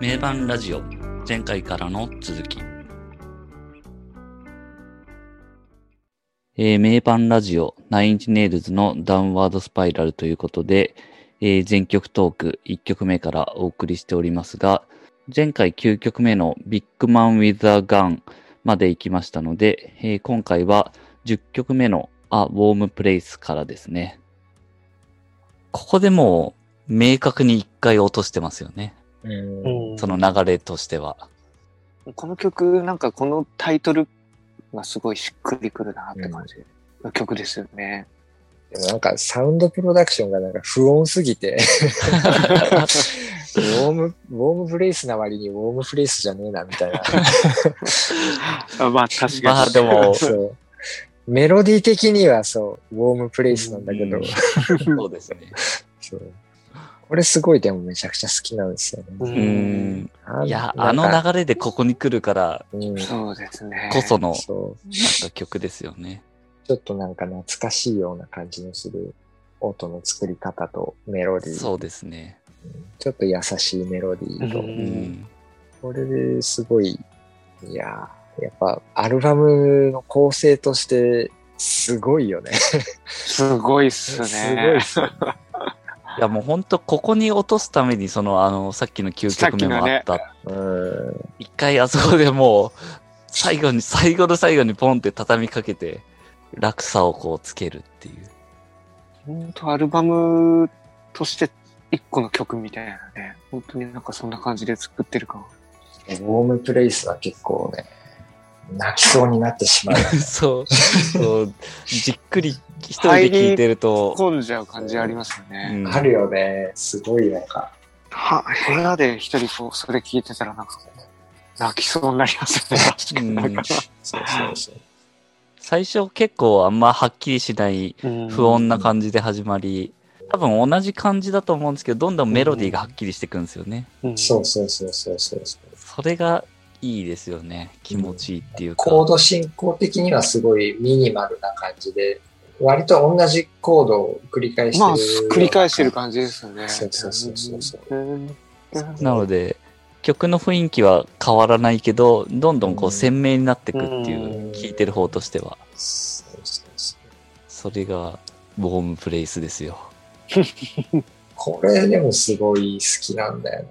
名盤ラジオ前回からの続きえー、名盤ラジオナインチネイルズのダウンワードスパイラルということで、えー、全曲トーク1曲目からお送りしておりますが、前回9曲目のビッグマンウィザーガンまで行きましたので、えー、今回は10曲目のあ、ウォームプレイスからですね。ここでもう明確に一回落としてますよね。うんその流れとしては。この曲、なんかこのタイトルがすごいしっくりくるなって感じの曲ですよね。でもなんかサウンドプロダクションがなんか不穏すぎて ウォーム、ウォームプレイスな割にウォームプレイスじゃねえなみたいな。あ まあ確まあでも、そう。メロディー的にはそう、ウォームプレイスなんだけど、うんそうですね。そう。これすごいでもめちゃくちゃ好きなんですよね。う。うんん。いや、あの流れでここに来るからうん、そうですね。こそのそう。なんか曲ですよね。ちょっとなんか懐かしいような感じのする音の作り方とメロディー。そうですね。うんちょっと優しいメロディーと。これですごい、いやーやっぱアルバムの構成としてすごいよね。すごいっすね。すごいっすよね。いやもう本当ここに落とすためにそのあのさっきの9曲目もあった。うん。一回あそこでもう最後に最後の最後にポンって畳みかけて落差をこうつけるっていう。本当アルバムとして一個の曲みたいなね。本当になんかそんな感じで作ってるかウォームプレイスは結構ね、泣きそうになってしまう。そう。そう。じっくり一人で聴いてると、込んじゃう感じありますようね。んあるよね。すごいなんか。は、部屋で一人こう、それ聞いてたらなんか、泣きそうになりますよね。確かになんか。そうそうそう。最初結構あんまはっきりしない不不穏な感じで始まり、多分同じ感じだと思うんですけど、どんどんメロディーがはっきりしてくんですよね。うそうそうそうそうそう。それがいいですよね。気持ちいいっていうか。コード進行的にはすごいミニマルな感じで、割と同じコードを繰り返してる。まあ、繰り返してる感じですよね。そうそうそうそうなので、曲の雰囲気は変わらないけど、どんどんこう鮮明になってくっていうう、ん聴いてる方としては。そうそうそうそれが、ウォームプレイスですよ。これでもすごい好きなんだよな。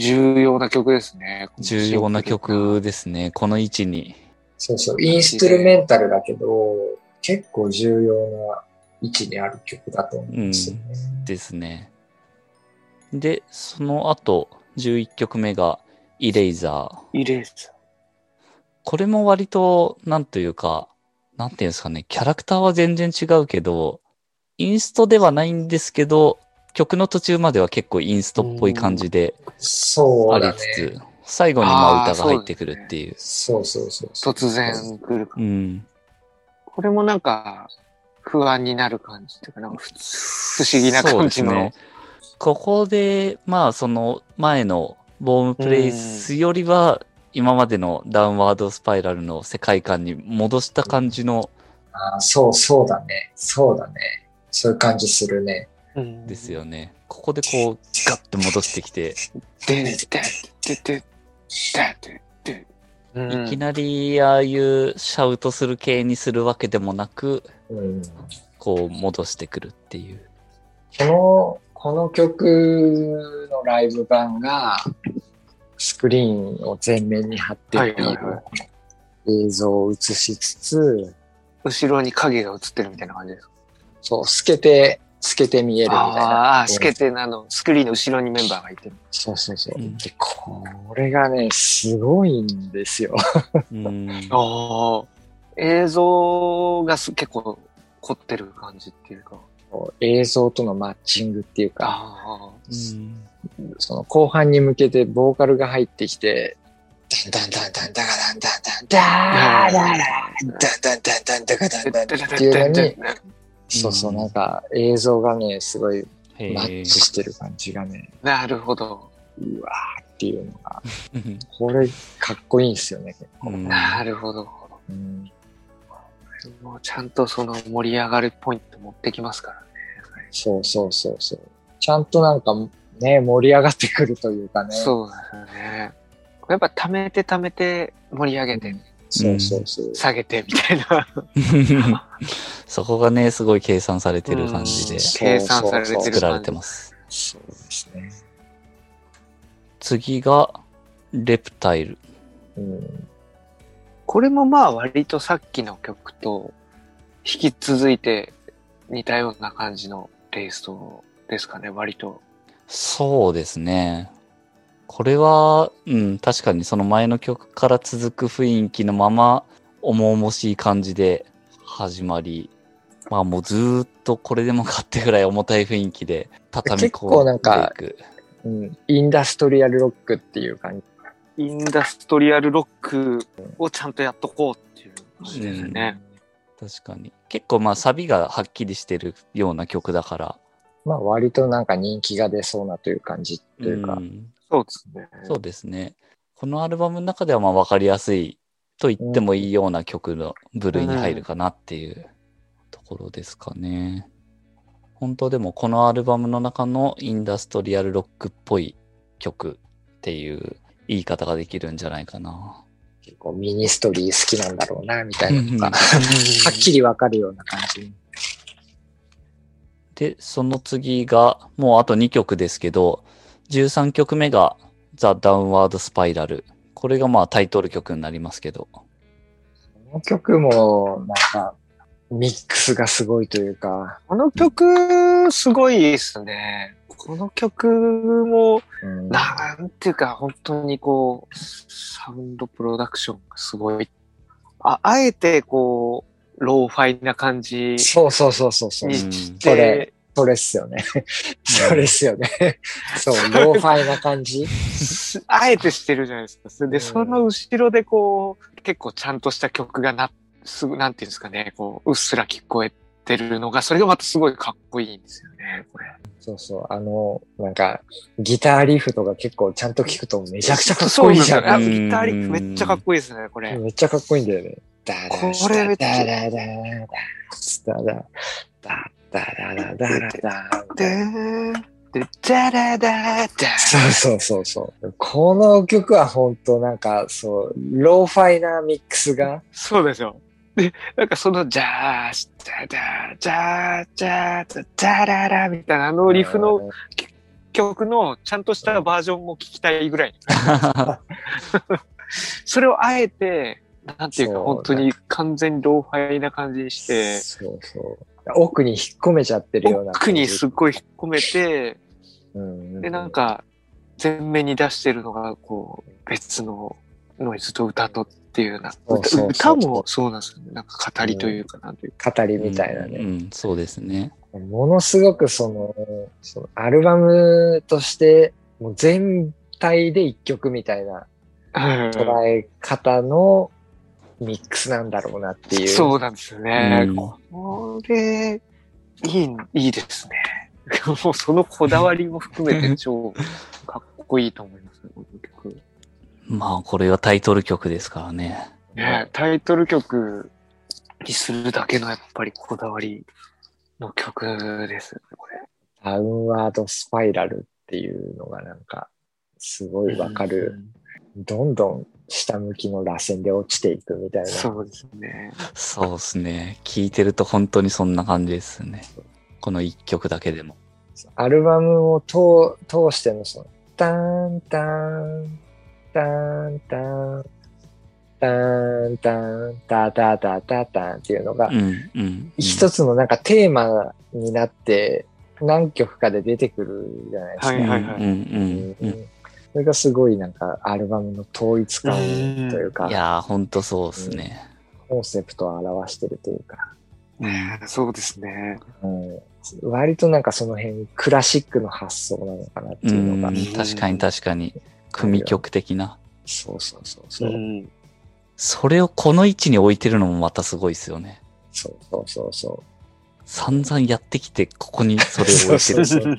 重要な曲ですね。重要な曲ですね。この位置に。そうそう。インストゥルメンタルだけど、結構重要な位置にある曲だと思うんですよね。ですね。で、その後、11曲目が、イレイザー。イレース。これも割と、なんというか、なんていうんですかね、キャラクターは全然違うけど、インストではないんですけど、曲の途中までは結構インストっぽい感じであり。つつ、最後にまあ歌が入ってくるっていう。そうそうそうそう。突然来るかう。ん。これもなんか、不安になる感じというか、なんかふ不思議な感じの。そうですね。ここで、まあその前のボームプレイスよりは、今までのダウンワードスパイラルの世界観に戻した感じのあーそうそうだね。そうだね。そういう感じするね。うんですよね。ここでこう、ガッと戻してきて、で、で、で、で、で、で、で、うんいきなりああいうシャウトする系にするわけでもなく、うん。こう戻してくるっていう。この、この曲のライブ版が、スクリーンを前面に貼ってはいビーはいはル映像を映しつつ、後ろに影が映ってるみたいな感じですか？そう、透けて、透けて見えるみたいな。ああ、透けて、あの、スクリーンの後ろにメンバーがいてる。そうそうそう。うんで、これがね、すごいんですよ。うん。ああ。映像がす結構凝ってる感じっていうか。映像とのマッチングっていうか、あうんその後半に向けてボーカルが入ってきて、ダンダンダンダンダガダンダンダンダーダーダーダンダンダンダンダガダンダンダンっていうのに、そうそう、なんか映像がね、すごいへマッえチしてる感じがね、なるほど。うわーっていうのが、これかっこいいんですよね、結構。うんなるほど。うんもうちゃんとその盛り上がるポイント持ってきますからね。そうそうそうそう。ちゃんとなんか、ね、盛り上がってくるというかね。そうですよね。やっぱ溜めて溜めて盛り上げて、そうそうそう。下げてみたいな。そこがね、すごい計算されてる感じで計算されてる作られてます。そうですね。次が、レプタイル。うん。これもまあ割とさっきの曲と引き続いて似たような感じのテイストですかね、割と。そうですね。これは、うん、確かにその前の曲から続く雰囲気のまま、重々しい感じで始まり、まあもうずーっとこれでもかってぐらい重たい雰囲気で畳み結構なん込んでいかく。うん。インダストリアルロックっていう感じ。インダストリアルロックをちゃんとやっとこうっていう感じですね。確かに。結構まあサビがはっきりしてるような曲だから。まあ割となんか人気が出そうなという感じというか。んそうですね。そうですね。このアルバムの中ではまあ分かりやすいと言ってもいいような曲の部類に入るかなっていうところですかね。本当でもこのアルバムの中のインダストリアルロックっぽい曲っていう言い方ができるんじゃないかな。結構ミニストリー好きなんだろうな、みたいなのが、うんはっきりわかるような感じ。で、その次がもうあと2曲ですけど、13曲目がザ・ダウンワード・スパイラル。これがまあタイトル曲になりますけど。この曲も、なんか、ミックスがすごいというか、この曲、すごいですね。この曲も、うん、なんていうか、本当にこう、サウンドプロダクションがすごい。あ、あえてこう、ローファイな感じそうそうそうそうそうに。うんして、それそれっすよね。それっすよね。そう、ローファイな感じ。あえてしてるじゃないですか。で、うんその後ろでこう、結構ちゃんとした曲がな、すぐ、なんていうんですかね、こう、うっすら聞こえてるのが、それがまたすごいかっこいいんですよね、これ。そうそう。あの、なんか、ギターリフとか結構ちゃんと聞くとめちゃくちゃかっこいいじゃん。んですようんあギターリフめっちゃかっこいいですね、これ。めっちゃかっこいいんだよね。これめっちゃダダダダダダダダダダダダダで、で、ダラダダそうそうそうそう。この曲は本当なんか、そう、ローファイなミックスが、そうですよ。で、なんかその、ジャーシ、ジャダー、ジャー、ジャー、ダララみたいな、あのリフの曲のちゃんとしたバージョンも聞きたいぐらい。それをあえて、なんていうか、本当に完全にローファイな感じにして、そうそう。奥に引っ込めちゃってるような。奥にすっごい引っ込めて、うんうで、なん、か、前面に出してるのが、こう、別のノイズと歌とっていうな、そうそうそう歌歌もそうなんですよね。なんか語りというか、なんていうか。語りみたいなうね。ん、そうですね。ものすごくその、そのアルバムとして、もう全体で一曲みたいな捉え方のミックスなんだろうなっていう。そうなんですよね。うんこれ、いい、いいですね。もうそのこだわりも含めて超かっこいいと思いますね、この曲。まあ、これはタイトル曲ですからね。ね、タイトル曲にするだけのやっぱりこだわりの曲ですね、これ。ダウンワードスパイラルっていうのがなんか、すごいわかる。どんどん下向きの螺旋で落ちていくみたいな。そうですね。そうですね。聴いてると本当にそんな感じですね。この一曲だけでも。アルバムを通通してのその、タンタン、タンタン、タンタン、タタタタタンっていうのがう、ん、うん。うん一つのなんかテーマになって何曲かで出てくるじゃないですか。はいはいはいうん、うん、うん。うんそれがすごいなんかアルバムの統一感というかい、やー、ほんとそうですね。コンセプトを表してるというか、ねそうですね。うん、割となんかその辺クラシックの発想なのかなってういうのが、ん、確かに確かに。組曲的な。そうそうそうそうう、ん。それをこの位置に置いてるのもまたすごいですよね。そうそうそうそ散々やってきて、ここにそれを置いてる。そうそうう。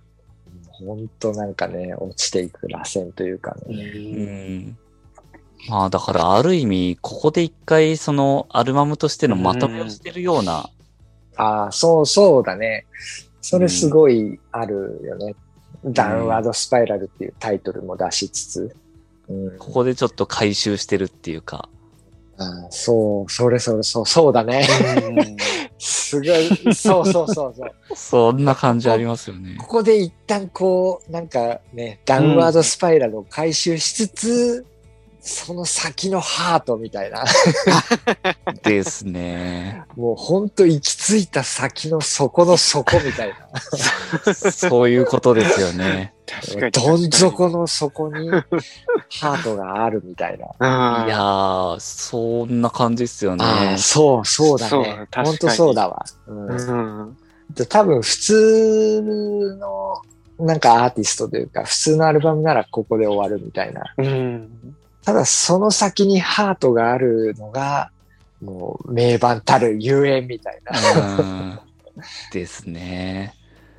本当なんかね、落ちていく螺旋というかね。うん。まあだからある意味、ここで一回そのアルバムとしてのまとめをしてるような、ああ、そうそうだね。それすごいあるよね。ダウンワードスパイラルっていうタイトルも出しつつ。うん、ここでちょっと回収してるっていうか。あそう、それそれそう、そうだね。すごい、そうそうそうそう。そんな感じありますよね。ここで一旦こう、なんかね、ダウンワードスパイラルを回収しつつ、その先のハートみたいな。ですね。もうほんと行き着いた先の底の底みたいな。そ ういうことですよね。確かに。どん底の底に ハートがあるみたいな。いやー、そんな感じですよね。そう、そうだね。ほんとそうだわ。うんうん。で多分普通のなんかアーティストというか、普通のアルバムならここで終わるみたいな。うん。ただその先にハートがあるのが、もう名盤たる遊園みたいな。うんですね。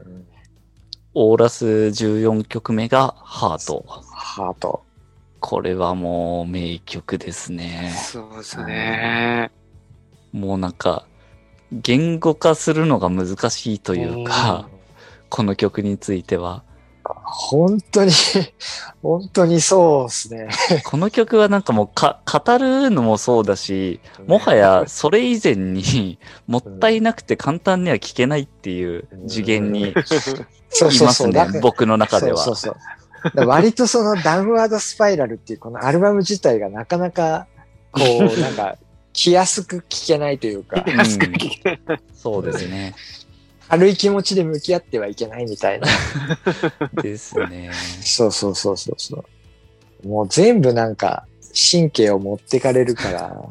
うんオーラス14曲目がハート。ハート。これはもう名曲ですね。そうですね。もうなんか、言語化するのが難しいというか、この曲については。本当に、本当にそうですね。この曲はなんかもうか、語るのもそうだし、もはやそれ以前に もったいなくて簡単には聴けないっていう次元にい。ますね僕の中では。そうそうそう。割とそのダウンワードスパイラルっていうこのアルバム自体がなかなか、こう、なんか、気安く聴けないというか、うんそうですね。軽い気持ちで向き合ってはいけないみたいな。ですね。そうそうそうそうそう。もう全部なんか、神経を持ってかれるから、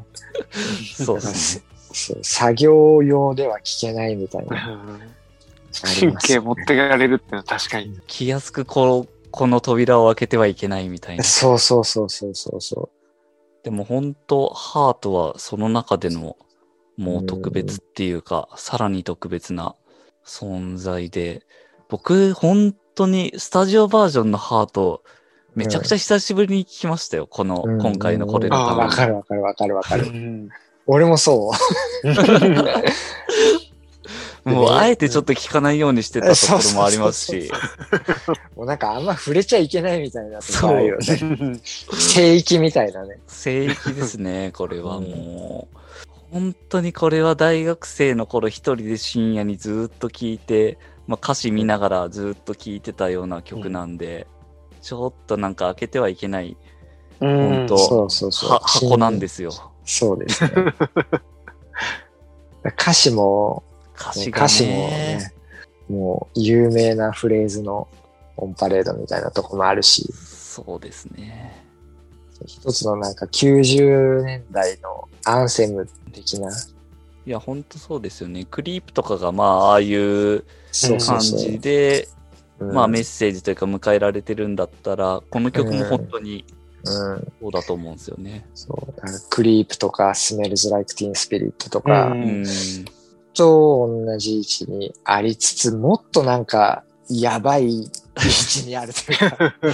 そうですね。そう作業用では聞けないみたいな。神経持ってかれるってのは確かに。気安くここの扉を開けてはいけないみたいな。そうそうそうそうそうそでも本当ハートはその中でのもう特別っていうか、さらに特別な存在で、僕本当にスタジオバージョンのハート、めちゃくちゃ久しぶりに聞きましたよ。この、う。今回のこれのああ、ためにわかるわかるわかるわかる。うん俺もそう。もうあえてちょっと聞かないようにしてたところもありますし、もうなんかあんま触れちゃいけないみたいなとこあるよね。聖域みたいなね。聖域ですね、これはもう。本当にこれは大学生の頃一人で深夜にずっと聴いて、まあ、歌詞見ながらずっと聴いてたような曲なんで、ちょっとなんか開けてはいけないうん本当そうそうそう。は箱なんですよ。そうですね。歌詞も、歌詞が歌詞もねね、もう有名なフレーズのオンパレードみたいなとこもあるし、そうですね。一つのなんか90年代のアンセム的な、いや、本当そうですよね。クリープとかがまあ、ああいうそうそう感そう。じで、うんまあメッセージというか迎えられてるんだったら、この曲も本当にうん、そうだと思うんですよね。そう。だからクリープとか、スメルズ・ライク・ティーン・スピリットとか、うんうん。と同じ位置にありつつ、もっとなんか、やばい位置にあるというか、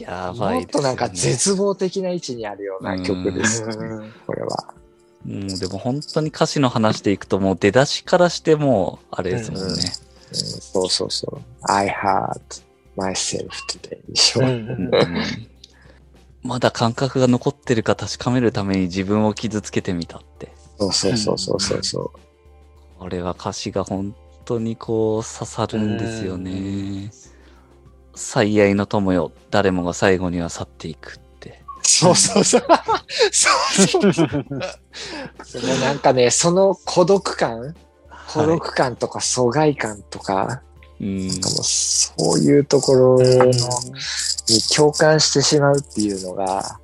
やばい。もっとなんか絶望的な位置にあるような曲です、ねうんこれは。もうでも本当に歌詞の話でいくともう出だしからしてもうあれですもんね。うんそうそうそう。I hurt myself today でしょ。うんまだ感覚が残ってるか確かめるために自分を傷つけてみたって。そうそうそうそうそうそう。これは歌詞が本当にこう刺さるんですよね。最愛の友よ、誰もが最後には去っていくって。そうそうそう。そうそうそ。のなんかね、その孤独感孤独感とか疎外感とか、う。んなんそう。いう。ところのに共感してしまう。っていう。のが、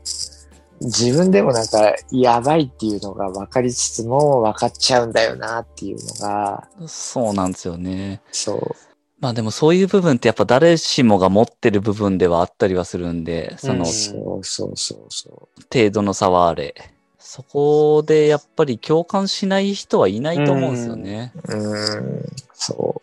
自分でもなんかやばいっていう。のが分かりつつも分かっちゃう。んだよなっていう。のが、そう。なんですよね。そう。まあでもそういう部分ってやっぱ誰しもが持ってる部分ではあったりはするんで、そのうんそうそうそうそ程度の差はあれ。そこでやっぱり共感しない人はいないと思うんですよね。う。うーん、そ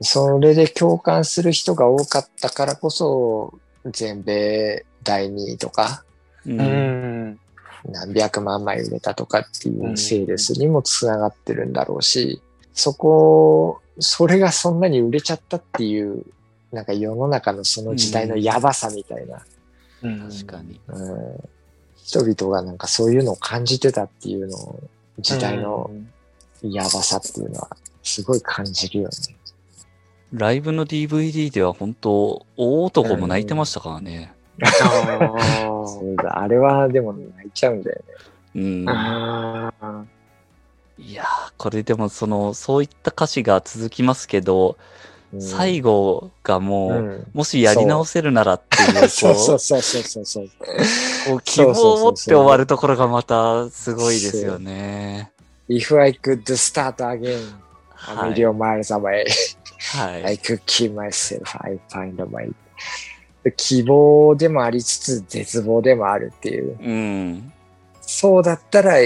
う。それで共感する人が多かったからこそ、全米第2位とか、うんうん。何百万枚売れたとかっていうセールスにもつながってるんだろうし、そこそれがそんなに売れちゃったっていう、なんか世の中のその時代のやばさみたいな、うん確かに。うん人々がなんかそういうのを感じてたっていうのを、時代のやばさっていうのは、すごい感じるよね。ライブの DVD では本当、大男も泣いてましたからね。あ そうだあれはでも泣いちゃうんだよね。うん。ーいやー、これでもその、そういった歌詞が続きますけど、うん最後がもう、うんもしやり直せるならっていう、そうそう そうそうそうそう。希望を持って終わるところがまたすごいですよね。If I could start again, a はい。million miles away, はい I could keep myself, I find a way. 希望でもありつつ絶望でもあるっていう。うん。そうだったら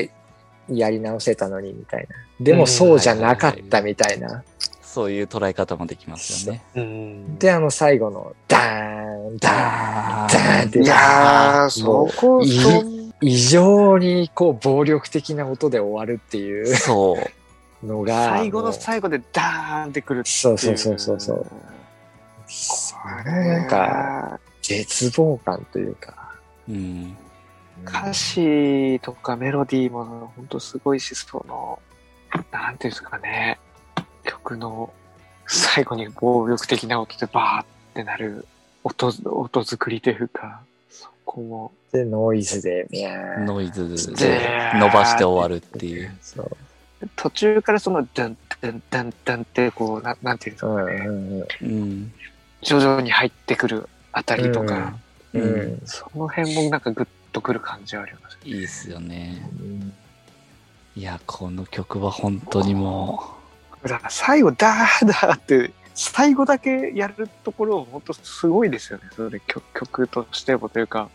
やり直せたのにみたいな。でもそうじゃなかったみたいな。そういう捉え方もできますよね。うんで、あの最後のダーン、ダーン、ダーンっていやー、もそうこ、そん異常にこう暴力的な音で終わるっていうそう。のが。最後の最後でダーンってくるっていう。そうそうそうそうそう。あれなんか絶望感というか。うん。歌詞とかメロディーも本当すごいし、その、なんていうんですかね、曲の最後に暴力的な音でバーってなる音、音作りというか、そこも、で、ノイズで、ミャーン。ノイズでで伸ばして終わるっていう。そう。途中からその、ダンダンダンダンって、こう、ななんていうんですうんかね、うんうん。徐々に入ってくるあたりとか、うん。ううんん。その辺もなんかグッとくる感じはあります。いいですよね。うんいや、この曲は本当にもだから最後、ダーダーって、最後だけやるところ、本当すごいですよね。それ曲曲としてもというか、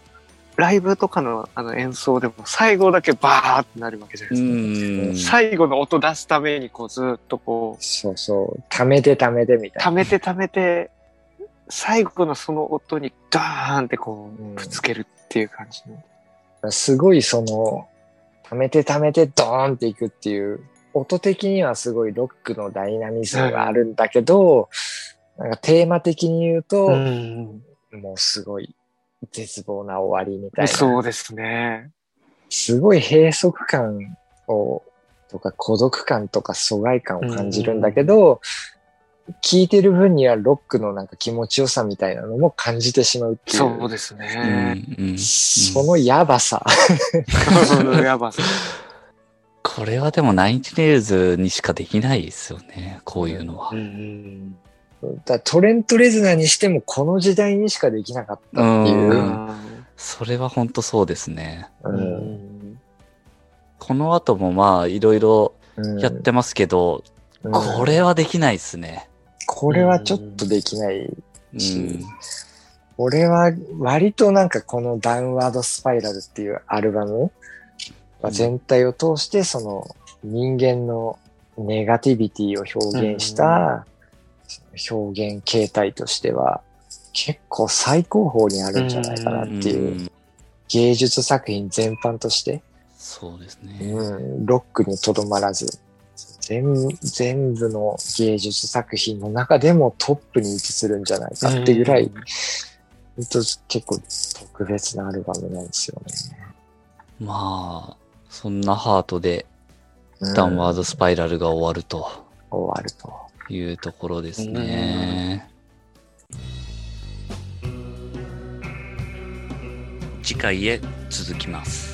ライブとかのあの演奏でも最後だけバーってなるわけじゃなう、いうですか。ん。最後の音出すためにこうずっとこう、そうそう。溜めて溜めてみたいな。溜めて溜めて、最後のその音にダーンってこうんう、ぶつけるっていう感じの。すごいその、溜めて溜めてドーンっていくっていう、音的にはすごいロックのダイナミズムがあるんだけど、なんかテーマ的に言うと、ん。もうすごい絶望な終わりみたいな。そうですね。すごい閉塞感を、とか孤独感とか疎外感を感じるんだけど、聞いてる分にはロックのなんか気持ちよさみたいなのも感じてしまうっていう。そうですうね。んうんそのやばさ。やばさ。これはでもナインチネイルズにしかできないですよね。こういうのはう。んだトレント・レズナーにしてもこの時代にしかできなかったっていうう。んそれは本当そうですね。うんこの後もまあいろいろうんやってますけど、うんこれはできないですね。これはちょっとできない。うん。俺は割となんかこのダウンワードスパイラルっていうアルバムは全体を通してその人間のネガティビティを表現した表現形態としては結構最高峰にあるんじゃないかなっていううん芸術作品全般として、そうですね。うん、ロックにとどまらず全全部の芸術作品の中でもトップに位置するんじゃないかってぐらい、本当結構特別なアルバムなんですよね。まあ、そんなハートでうんダウンワードスパイラルが終わると終わると。いうところですね。次回へ続きます。